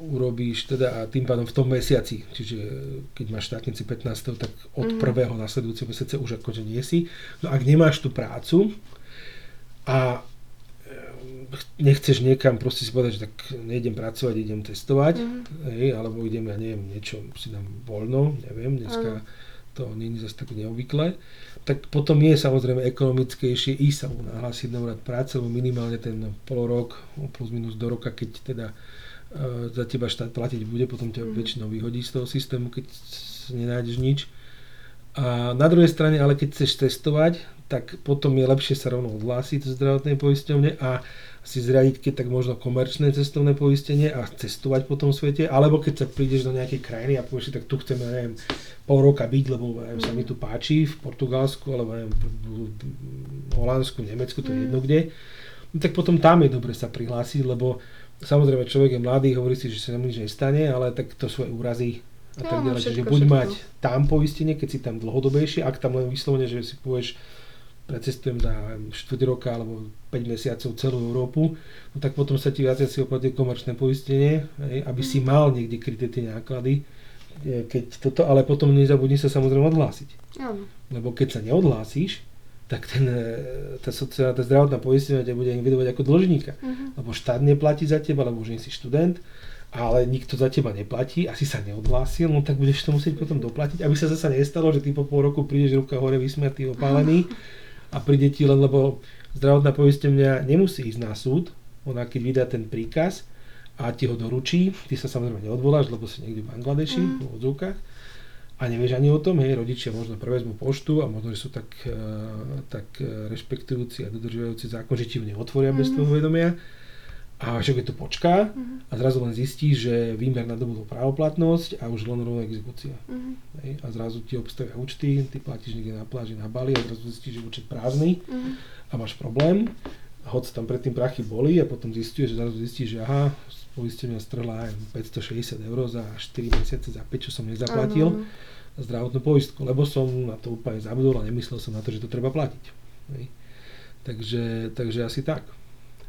B: urobíš teda a tým pádom v tom mesiaci, čiže keď máš štátnici 15. tak od
C: Mhm.
B: prvého nasledujúceho mesiaca už akože nie si. No ak nemáš tú prácu a nechceš niekam proste si povedať, že tak nejdem pracovať, idem testovať,
C: Mhm.
B: hej, alebo idem, ja neviem, niečo si dám voľno, neviem, dneska to nie je zase tak neobvyklé, tak potom je samozrejme ekonomickejšie ísť sa mu nahlásiť na úrad práce, lebo minimálne ten pol rok, plus minus do roka, keď teda e, za teba štát platiť bude, potom ťa
C: Mhm.
B: väčšinou vyhodí z toho systému, keď nenájdeš nič. A na druhej strane, ale keď chceš testovať, tak potom je lepšie sa rovno odhlásiť zdravotnej poisťovne a si zriadiť keď tak možno komerčné cestovné poistenie a cestovať po tom svete, alebo keď sa prídeš do nejakej krajiny a povieš si, tak tu chcem, ja neviem, pol roka byť, lebo neviem, sa mi tu páči v Portugalsku, alebo neviem, v- v Holandsku, Nemecku, to je
C: Mm.
B: jedno kde, no tak potom tam je dobre sa prihlásiť, lebo samozrejme človek je mladý, hovorí si, že sa nám nič nestane, ale tak to aj úrazy a tak ďalej. Čiže buď
C: všetko.
B: mať tam poistenie, keď si tam dlhodobejšie, ak tam len vyslovene, že si povieš, precestujem za 4 roka alebo 5 mesiacov celú Európu, no tak potom sa ti viac si oplatí komerčné poistenie, aby si mal niekde kryté tie náklady, e, keď toto, ale potom nezabudni sa samozrejme odhlásiť.
C: Áno.
B: Lebo keď sa neodhlásíš, tak ten, e, tá, sociálna, tá zdravotná poistenia ťa bude evidovať ako dlžníka.
C: Mhm.
B: Lebo štát neplatí za teba, lebo už nie si študent, ale nikto za teba neplatí, asi sa neodhlásil, no tak budeš to musieť potom doplatiť, aby sa zase nestalo, že ty po pol roku prídeš ruka hore vysmiatý, opálený a príde ti len, lebo zdravotná poistenia nemusí ísť na súd, ona keď vydá ten príkaz a ti ho doručí, ty sa samozrejme neodvoláš, lebo si niekde v Bangladeši,
C: Mm.
B: v odzúkach, a nevieš ani o tom, hej, rodičia možno prevezmú poštu a možno, že sú tak, e, tak e, rešpektujúci a dodržiavajúci zákon, že ti ju neotvoria bez
C: Mhm.
B: tvojho vedomia. A však to počká
C: Mhm.
B: a zrazu len zistíš, že výmer nadobudol právoplatnosť a už len rovná exekúcia.
C: Mhm.
B: Hej, a zrazu ti obstavia účty, ty platíš niekde na pláži na Bali a zrazu zistíš, že účet prázdny
C: Mhm.
B: a máš problém. Hoď tam predtým prachy boli a potom zistíš, že zrazu zistíš, že aha, poistenia strhla aj 560 eur za 4 mesiace za 5, čo som nezaplatil
C: áno.
B: zdravotnú poistku, lebo som na to úplne zabudol a nemyslel som na to, že to treba platiť. Hej. Takže, takže asi tak.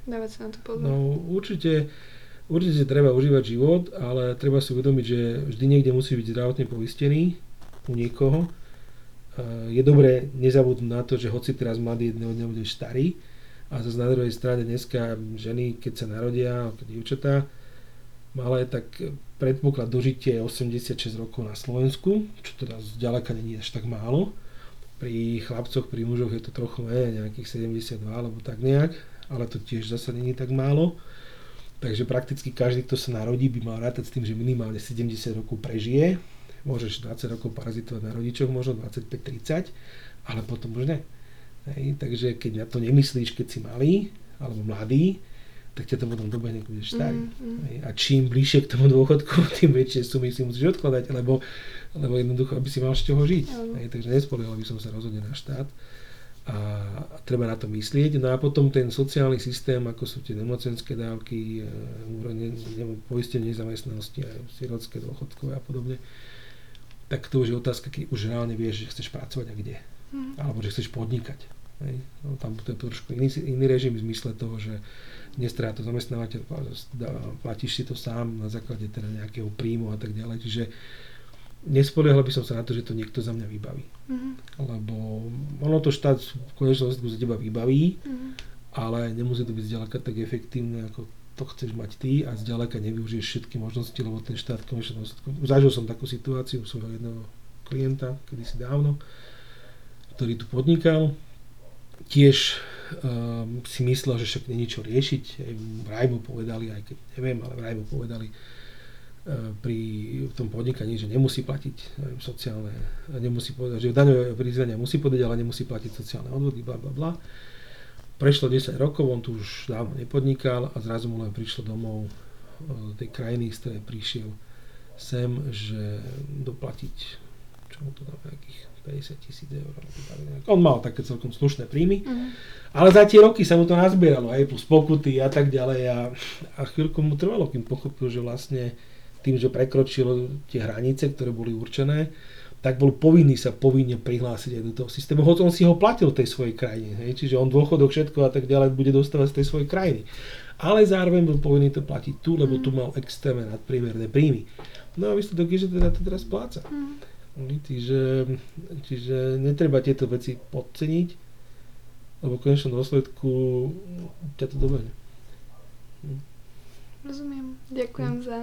C: Dávať sa na to pozor.
B: No určite, určite treba užívať život, ale treba si uvedomiť, že vždy niekde musí byť zdravotne poistený u niekoho. Je dobré nezabudnúť na to, že hoci teraz mladý jedného dňa budeš starý, a zase na druhej strane dneska ženy, keď sa narodia, ako dievčatá, malé, tak predpoklad dožitie je 86 rokov na Slovensku, čo teda zďaleka není až tak málo. Pri chlapcoch, pri mužoch je to trochu menej, nejakých 72 alebo tak nejak, ale to tiež zase není tak málo. Takže prakticky každý, kto sa narodí, by mal rátať s tým, že minimálne 70 rokov prežije. Môžeš 20 rokov parazitovať na rodičoch, možno 25-30, ale potom už ne. Hej, takže keď na to nemyslíš, keď si malý alebo mladý, tak ťa to potom dobehne, keď budeš starý. Mm, mm. Hej, a čím bližšie k tomu dôchodku, tým väčšie sumy si musíš odkladať, lebo, lebo jednoducho, aby si mal z čoho žiť. Mm. Hej, takže nespoliehal by som sa rozhodne na štát a treba na to myslieť. No a potom ten sociálny systém, ako sú tie nemocenské dávky, e, poistenie nezamestnanosti, sirotské dôchodkové a podobne, tak to už je otázka, keď už reálne vieš, že chceš pracovať a kde. Hmm. Alebo že chceš podnikať. Hej. No, tam to je trošku iný, iný režim v zmysle toho, že nestrá to zamestnávateľ, platíš si to sám na základe teda nejakého príjmu a tak ďalej. Čiže nespoliehal by som sa na to, že to niekto za mňa vybaví. Mm-hmm. Lebo ono to štát v konečnom za teba vybaví, mm-hmm. ale nemusí to byť zďaleka tak efektívne, ako to chceš mať ty a zďaleka nevyužiješ všetky možnosti, lebo ten štát v konečnom Zažil som takú situáciu svojho jedného klienta, kedysi dávno, ktorý tu podnikal. Tiež um, si myslel, že však není čo riešiť. Vraj mu povedali, aj keď neviem, ale vraj mu povedali, pri tom podnikaní, že nemusí platiť neviem, sociálne, nemusí povedať, že daňové priznania musí podať, ale nemusí platiť sociálne odvody, bla bla bla. Prešlo 10 rokov, on tu už dávno nepodnikal a zrazu mu len prišlo domov e, do tej krajiny, z ktorej prišiel sem, že doplatiť, čo mu to dá, nejakých 50 tisíc eur. On mal také celkom slušné príjmy, mm. ale za tie roky sa mu to nazbieralo, aj plus pokuty a tak ďalej a, a chvíľku mu trvalo, kým pochopil, že vlastne tým, že prekročil tie hranice, ktoré boli určené, tak bol povinný sa povinne prihlásiť aj do toho systému, hoď on si ho platil tej svojej krajine, hej? čiže on dôchodok, všetko a tak ďalej bude dostávať z tej svojej krajiny. Ale zároveň bol povinný to platiť tu, lebo tu mal extrémne nadpriemerné príjmy. No a výsledok je, že teda to teraz spláca. Mm. Čiže, čiže netreba tieto veci podceniť, lebo v konečnom dôsledku ťa to dobehne.
C: Rozumiem. Ďakujem mm. za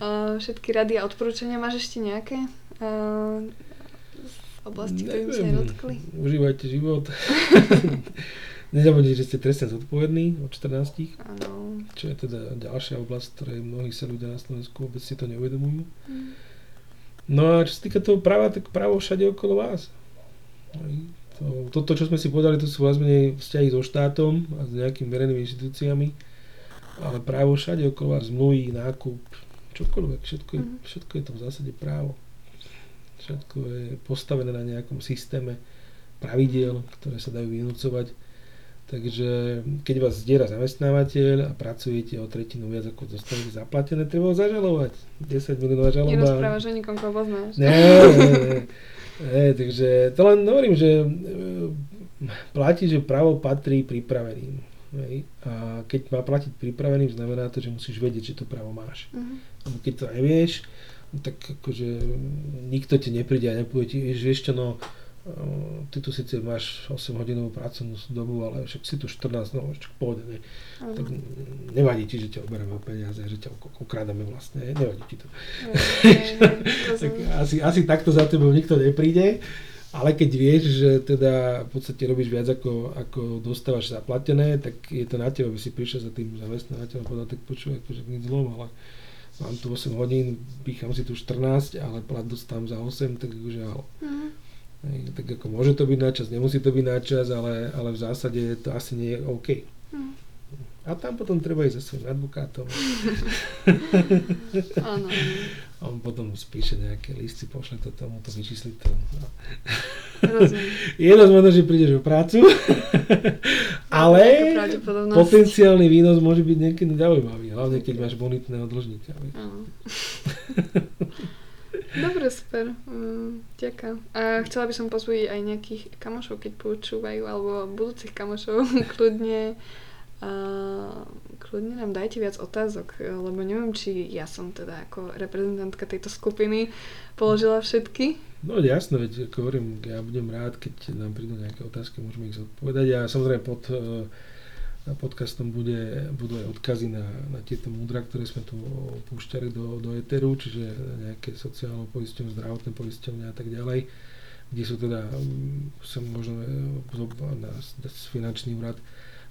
C: uh, všetky rady a odporúčania. Máš ešte nejaké uh, z oblasti, ktorým sa nedotkli?
B: Užívajte život. Nezabudnite, že ste trestne zodpovední od 14.
C: Áno.
B: Čo je teda ďalšia oblasť, ktorej mnohí sa ľudia na Slovensku vôbec si to neuvedomujú. Mm. No a čo sa týka toho práva, tak právo všade okolo vás. To, toto, čo sme si povedali, to sú vlastne vzťahy so štátom a s nejakými verejnými inštitúciami, ale právo všade okolo vás, zmluví, nákup, čokoľvek, všetko je, mm. všetko je to v zásade právo. Všetko je postavené na nejakom systéme pravidiel, ktoré sa dajú vynúcovať. Takže keď vás zdiera zamestnávateľ a pracujete o tretinu viac ako dostanete zaplatené, treba ho zažalovať. 10 minútová žaloba.
C: Nerozprávaš o nikom, koho poznáš.
B: Nie, nie, nie. nie, takže to len hovorím, že e, platí, že právo patrí pripraveným. Hej. A keď má platiť pripraveným, znamená to, že musíš vedieť, že to právo máš. Uh-huh. Keď to nevieš, tak akože nikto ti nepríde a nepovie ti, že ešte no, ty tu síce máš 8 hodinovú pracovnú dobu, ale však si tu 14, no však pôjde, ne. Uh-huh. Tak nevadí ti, že ťa oberieme o peniaze, že ťa okrádame vlastne, nevadí ti to. Uh-huh. tak asi, asi takto za tebou nikto nepríde. Ale keď vieš, že teda v podstate robíš viac ako, ako dostávaš zaplatené, tak je to na teba, aby si prišiel za tým zamestnávateľom a povedal, tak počúvaj, akože nič zlom, ale mám tu 8 hodín, pýcham si tu 14, ale plat dostám za 8, tak akože ale. Mm. Tak ako môže to byť na čas, nemusí to byť na čas, ale, ale v zásade to asi nie je OK. Mm. A tam potom treba ísť za svojím advokátom.
C: Áno.
B: A on potom spíše nejaké listy, pošle to tomu, to vyčísli to. No. je dosť že prídeš o prácu, ale potenciálny výnos môže byť niekedy zaujímavý, hlavne keď máš bonitného dlžníka.
C: Dobre, super. Mm, ďakujem. A chcela by som pozvať aj nejakých kamošov, keď počúvajú, alebo budúcich kamošov, kľudne Uh, kľudne nám dajte viac otázok, lebo neviem, či ja som teda ako reprezentantka tejto skupiny položila všetky.
B: No jasno, veď ako hovorím, ja budem rád, keď nám prídu nejaké otázky, môžeme ich zodpovedať. A samozrejme pod uh, podcastom bude, budú aj odkazy na, na tieto múdra, ktoré sme tu púšťali do, do Eteru, čiže nejaké sociálne poisťovne, zdravotné poisťovne a tak ďalej, kde sú teda, mm, sa možno na, na finančný úrad,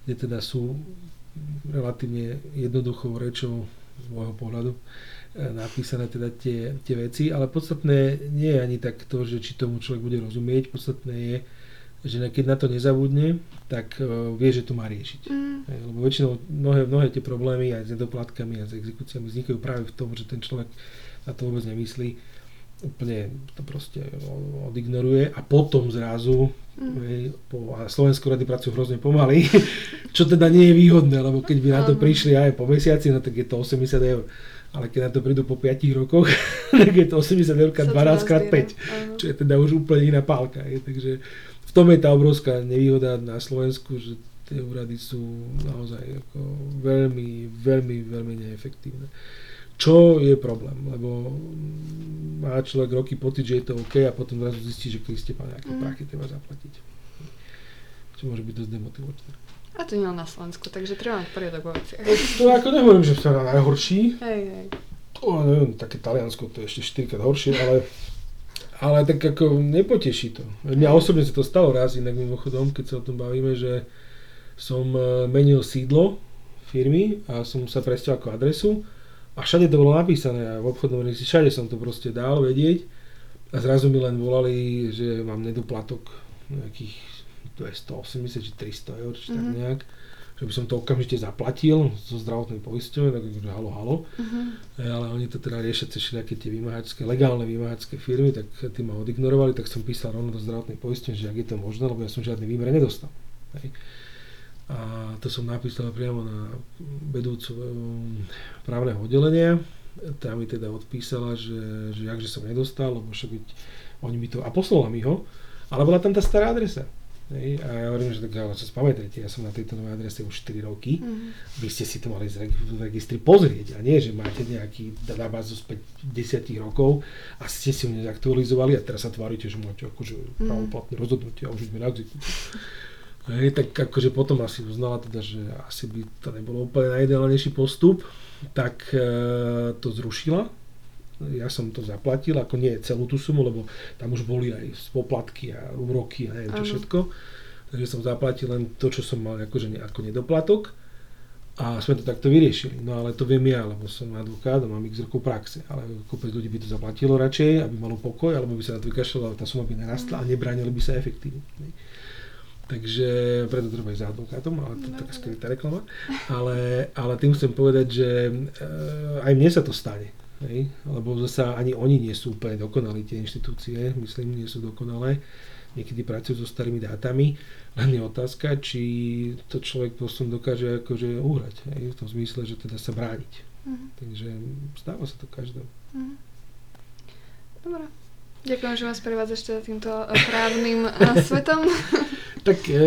B: kde teda sú relatívne jednoduchou rečou z môjho pohľadu e, napísané teda tie, tie veci, ale podstatné nie je ani tak to, že či tomu človek bude rozumieť, podstatné je, že keď na to nezabudne, tak uh, vie, že to má riešiť. Mm. Lebo väčšinou mnohé, mnohé tie problémy aj s nedoplatkami a s exekúciami vznikajú práve v tom, že ten človek na to vôbec nemyslí, úplne to proste odignoruje a potom zrazu mm. hej, po, a Slovensko rady pracujú hrozne pomaly, čo teda nie je výhodné, lebo keď by na to prišli aj po mesiaci, no tak je to 80 eur. Ale keď na to prídu po 5 rokoch, tak je to 80 eur 12 x 5, čo je teda už úplne iná pálka. Hej, takže tom je tá obrovská nevýhoda na Slovensku, že tie úrady sú naozaj ako veľmi, veľmi, veľmi neefektívne. Čo je problém, lebo má človek roky pocit, že je to OK a potom zrazu zistí, že Kriste pán nejaké mm. prachy treba zaplatiť. Čo môže byť dosť demotivačné.
C: A to nie na Slovensku, takže treba mať poriadok vo veciach.
B: To ako nehovorím, že na najhorší.
C: Hej, hej.
B: To, neviem, také Taliansko to je ešte 4 krát horšie, ale ale tak ako nepoteší to. Mňa osobne sa to stalo raz inak mimochodom, keď sa o tom bavíme, že som e, menil sídlo firmy a som sa presťal ako adresu a všade to bolo napísané a v obchodnom registri všade som to proste dal vedieť a zrazu mi len volali, že mám nedoplatok nejakých 280 či 300 eur, či mm-hmm. tak mhm. nejak že by som to okamžite zaplatil zo zdravotnej poisťovne, tak akože halo, halo. Uh-huh. Ale oni to teda riešia cez všetky tie vymáhačské, legálne vymáhačské firmy, tak tí ma odignorovali, tak som písal rovno do zdravotnej poisťovne, že ak je to možné, lebo ja som žiadny výmer nedostal. Hej. A to som napísal priamo na vedúcu um, právneho oddelenia. Tá mi teda odpísala, že, že jakže som nedostal, lebo však byť, oni mi to, a poslala mi ho, ale bola tam tá stará adresa. Hej, a ja hovorím, že tak ale sa spamätajte, ja som na tejto novej adrese už 4 roky, mm. vy ste si to mali v registri pozrieť a nie, že máte nejaký databázu z 10 rokov a ste si ho nezaktualizovali a teraz sa tvárite, že máte akože mm. pravoplatné rozhodnutie a už ideme na exekúciu. Hej, tak akože potom asi uznala teda, že asi by to nebolo úplne najideálnejší postup, tak e, to zrušila ja som to zaplatil, ako nie celú tú sumu, lebo tam už boli aj poplatky a úroky a neviem čo všetko. Takže som zaplatil len to, čo som mal akože ne, ako nedoplatok a sme to takto vyriešili. No ale to viem ja, lebo som advokát a mám x rokov praxe, ale kopec ľudí by to zaplatilo radšej, aby malo pokoj, alebo by sa na to vykašľalo, tá suma by narastla a nebránili by sa efektívne. Takže preto treba ísť za advokátom, ale to je taká skrytá reklama. Ale, ale tým chcem povedať, že e, aj mne sa to stane Hej? Lebo zasa ani oni nie sú úplne dokonalí, tie inštitúcie, myslím, nie sú dokonalé. Niekedy pracujú so starými dátami, len je otázka, či to človek potom dokáže akože uhrať, hej? v tom zmysle, že teda sa brániť. Mm. Takže stáva sa to každému. Mm.
C: Dobre. Ďakujem, že vás prevádzaš teda týmto eh, právnym eh, svetom.
B: tak e,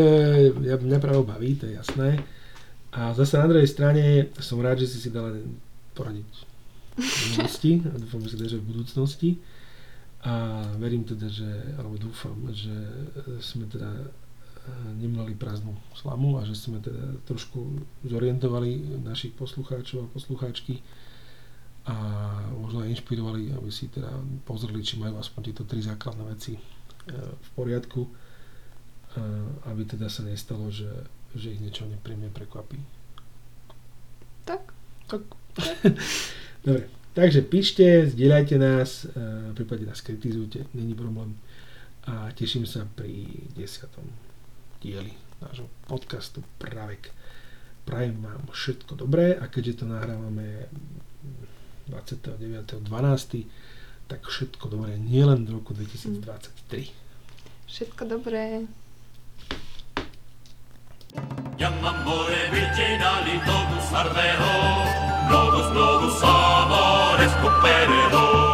B: ja, mňa právo baví, to je jasné. A zase na druhej strane som rád, že si si dala poradiť minulosti a dúfam, že že v budúcnosti. A verím teda, že, alebo dúfam, že sme teda eh, nemali prázdnu slamu a že sme teda trošku zorientovali našich poslucháčov a poslucháčky a možno aj inšpirovali, aby si teda pozreli, či majú aspoň tieto tri základné veci eh, v poriadku, aby teda sa nestalo, že, že ich niečo nepríjemne prekvapí.
C: Tak.
B: Tak. Dobre, takže píšte, zdieľajte nás, v prípade nás kritizujte, není problém. A teším sa pri desiatom dieli nášho podcastu Pravek. Prajem vám všetko dobré a keďže to nahrávame 29.12., tak všetko dobré nielen v roku 2023.
C: Všetko dobré.
D: Yamamore virginali, nobus ardero, nobus, nobus amores, cupereo.